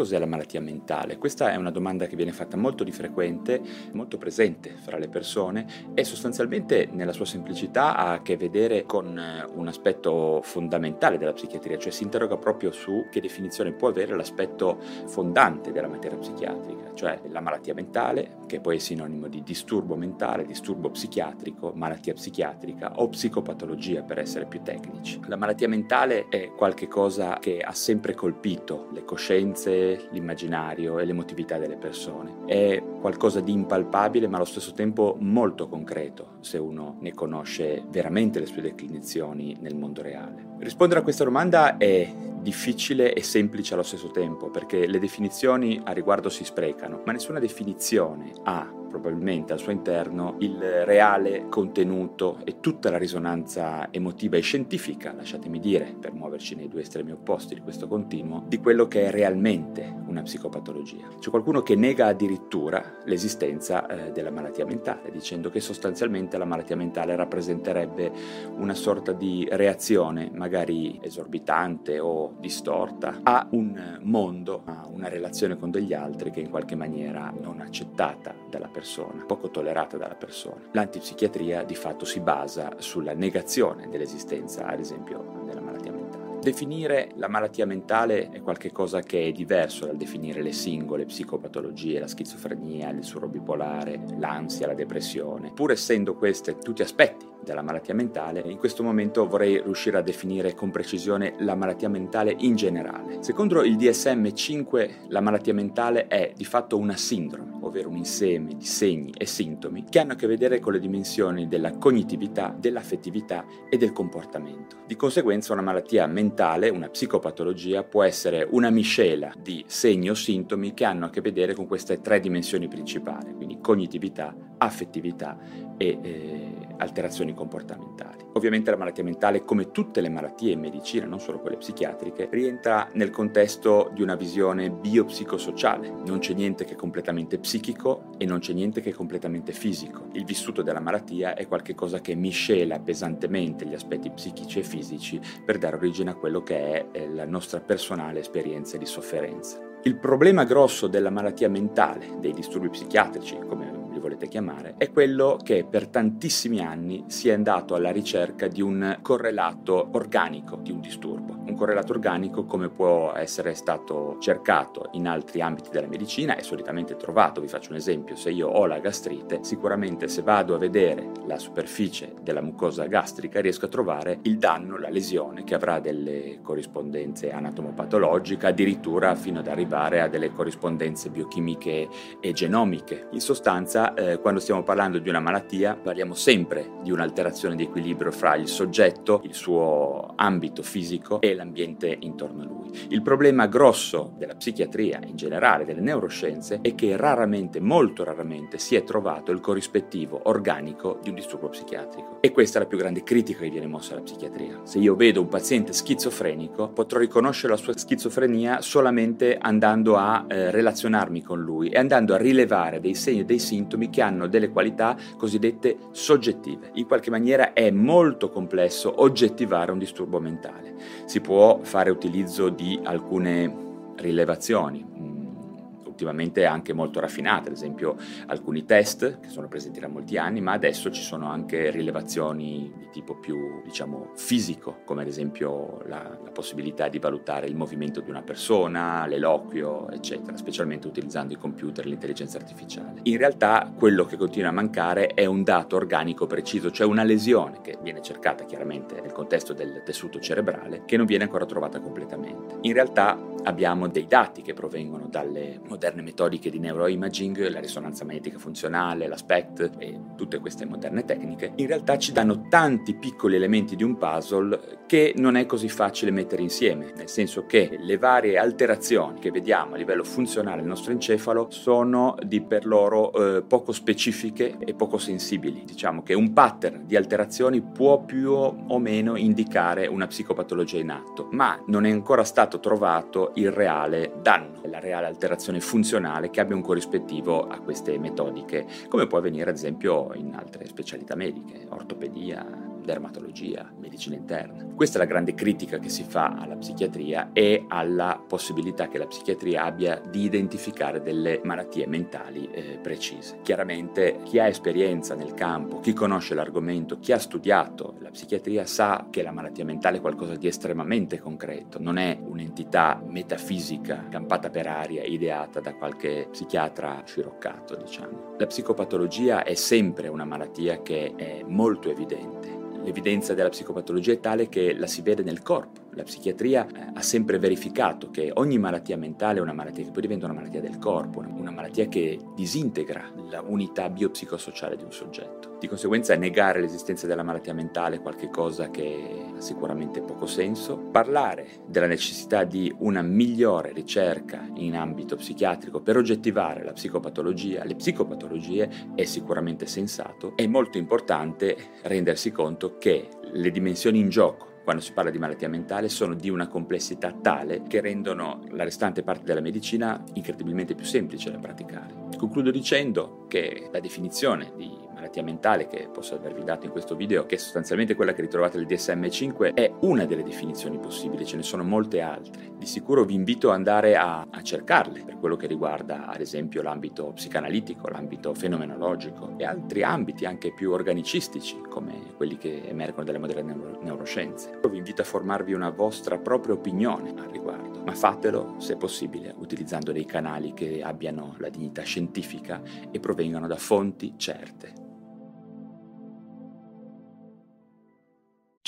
Cos'è la malattia mentale? Questa è una domanda che viene fatta molto di frequente, molto presente fra le persone e sostanzialmente nella sua semplicità ha a che vedere con eh, un aspetto fondamentale della psichiatria, cioè si interroga proprio su che definizione può avere l'aspetto fondante della materia psichiatrica, cioè la malattia mentale, che poi è sinonimo di disturbo mentale, disturbo psichiatrico, malattia psichiatrica o psicopatologia per essere più tecnici. La malattia mentale è qualcosa che ha sempre colpito le coscienze, l'immaginario e l'emotività delle persone. È qualcosa di impalpabile ma allo stesso tempo molto concreto se uno ne conosce veramente le sue declinazioni nel mondo reale. Rispondere a questa domanda è difficile e semplice allo stesso tempo perché le definizioni a riguardo si sprecano, ma nessuna definizione ha probabilmente al suo interno il reale contenuto e tutta la risonanza emotiva e scientifica, lasciatemi dire, per muoverci nei due estremi opposti di questo continuo, di quello che è realmente una psicopatologia. C'è qualcuno che nega addirittura l'esistenza eh, della malattia mentale, dicendo che sostanzialmente la malattia mentale rappresenterebbe una sorta di reazione, magari esorbitante o distorta, a un mondo, a una relazione con degli altri che in qualche maniera non accettata dalla persona persona, poco tollerata dalla persona. L'antipsichiatria di fatto si basa sulla negazione dell'esistenza, ad esempio, della. Definire la malattia mentale è qualcosa che è diverso dal definire le singole psicopatologie, la schizofrenia, il disturbo bipolare, l'ansia, la depressione. Pur essendo queste tutti aspetti della malattia mentale, in questo momento vorrei riuscire a definire con precisione la malattia mentale in generale. Secondo il DSM-5 la malattia mentale è di fatto una sindrome, ovvero un insieme di segni e sintomi che hanno a che vedere con le dimensioni della cognitività, dell'affettività e del comportamento. Di conseguenza una malattia mentale, una psicopatologia, può essere una miscela di segni o sintomi che hanno a che vedere con queste tre dimensioni principali, quindi cognitività, affettività e eh, alterazioni comportamentali. Ovviamente la malattia mentale, come tutte le malattie in medicina, non solo quelle psichiatriche, rientra nel contesto di una visione biopsicosociale. Non c'è niente che è completamente psichico e non c'è niente che è completamente fisico. Il vissuto della malattia è qualcosa che miscela pesantemente gli aspetti psichici e fisici per dare origine a quello che è la nostra personale esperienza di sofferenza. Il problema grosso della malattia mentale, dei disturbi psichiatrici, come li volete chiamare, è quello che per tantissimi anni si è andato alla ricerca di un correlato organico di un disturbo. Un correlato organico come può essere stato cercato in altri ambiti della medicina è solitamente trovato. Vi faccio un esempio, se io ho la gastrite, sicuramente se vado a vedere la superficie della mucosa gastrica riesco a trovare il danno, la lesione che avrà delle corrispondenze anatomopatologiche, addirittura fino ad arrivare a delle corrispondenze biochimiche e genomiche. In sostanza, eh, quando stiamo parlando di una malattia, parliamo sempre di un'alterazione di equilibrio fra il soggetto, il suo ambito fisico e l'ambiente intorno a lui. Il problema grosso della psichiatria in generale, delle neuroscienze, è che raramente, molto raramente, si è trovato il corrispettivo organico di un disturbo psichiatrico. E questa è la più grande critica che viene mossa alla psichiatria. Se io vedo un paziente schizofrenico, potrò riconoscere la sua schizofrenia solamente andando a eh, relazionarmi con lui e andando a rilevare dei segni e dei sintomi che hanno delle qualità cosiddette soggettive. In qualche maniera è molto complesso oggettivare un disturbo mentale. Si può fare utilizzo di alcune rilevazioni ultimamente anche molto raffinate, ad esempio alcuni test che sono presenti da molti anni, ma adesso ci sono anche rilevazioni di tipo più, diciamo, fisico, come ad esempio la, la possibilità di valutare il movimento di una persona, l'eloquio, eccetera, specialmente utilizzando i computer e l'intelligenza artificiale. In realtà quello che continua a mancare è un dato organico preciso, cioè una lesione che viene cercata chiaramente nel contesto del tessuto cerebrale, che non viene ancora trovata completamente. In realtà abbiamo dei dati che provengono dalle moderne metodiche di neuroimaging, la risonanza magnetica funzionale, l'aspect e tutte queste moderne tecniche, in realtà ci danno tanti piccoli elementi di un puzzle che non è così facile mettere insieme, nel senso che le varie alterazioni che vediamo a livello funzionale nel nostro encefalo sono di per loro eh, poco specifiche e poco sensibili. Diciamo che un pattern di alterazioni può più o meno indicare una psicopatologia in atto, ma non è ancora stato trovato il reale danno, la reale alterazione funzionale che abbia un corrispettivo a queste metodiche, come può avvenire ad esempio in altre specialità mediche, ortopedia, dermatologia, medicina interna. Questa è la grande critica che si fa alla psichiatria e alla possibilità che la psichiatria abbia di identificare delle malattie mentali eh, precise. Chiaramente chi ha esperienza nel campo, chi conosce l'argomento, chi ha studiato la psichiatria sa che la malattia mentale è qualcosa di estremamente concreto, non è un'entità metafisica campata per aria, ideata da qualche psichiatra sciroccato, diciamo. La psicopatologia è sempre una malattia che è molto evidente L'evidenza della psicopatologia è tale che la si vede nel corpo. La psichiatria eh, ha sempre verificato che ogni malattia mentale è una malattia che poi diventa una malattia del corpo, una malattia che disintegra la unità biopsicosociale di un soggetto. Di conseguenza negare l'esistenza della malattia mentale è qualcosa che ha sicuramente poco senso. Parlare della necessità di una migliore ricerca in ambito psichiatrico per oggettivare la psicopatologia, le psicopatologie è sicuramente sensato. È molto importante rendersi conto che le dimensioni in gioco quando si parla di malattia mentale sono di una complessità tale che rendono la restante parte della medicina incredibilmente più semplice da praticare. Concludo dicendo che la definizione di malattia mentale che posso avervi dato in questo video, che è sostanzialmente quella che ritrovate nel DSM5, è una delle definizioni possibili, ce ne sono molte altre. Di sicuro vi invito ad andare a, a cercarle per quello che riguarda ad esempio l'ambito psicanalitico, l'ambito fenomenologico e altri ambiti anche più organicistici come quelli che emergono dalle moderne neuro- neuroscienze. Vi invito a formarvi una vostra propria opinione al riguardo, ma fatelo se possibile utilizzando dei canali che abbiano la dignità scientifica e provengano da fonti certe.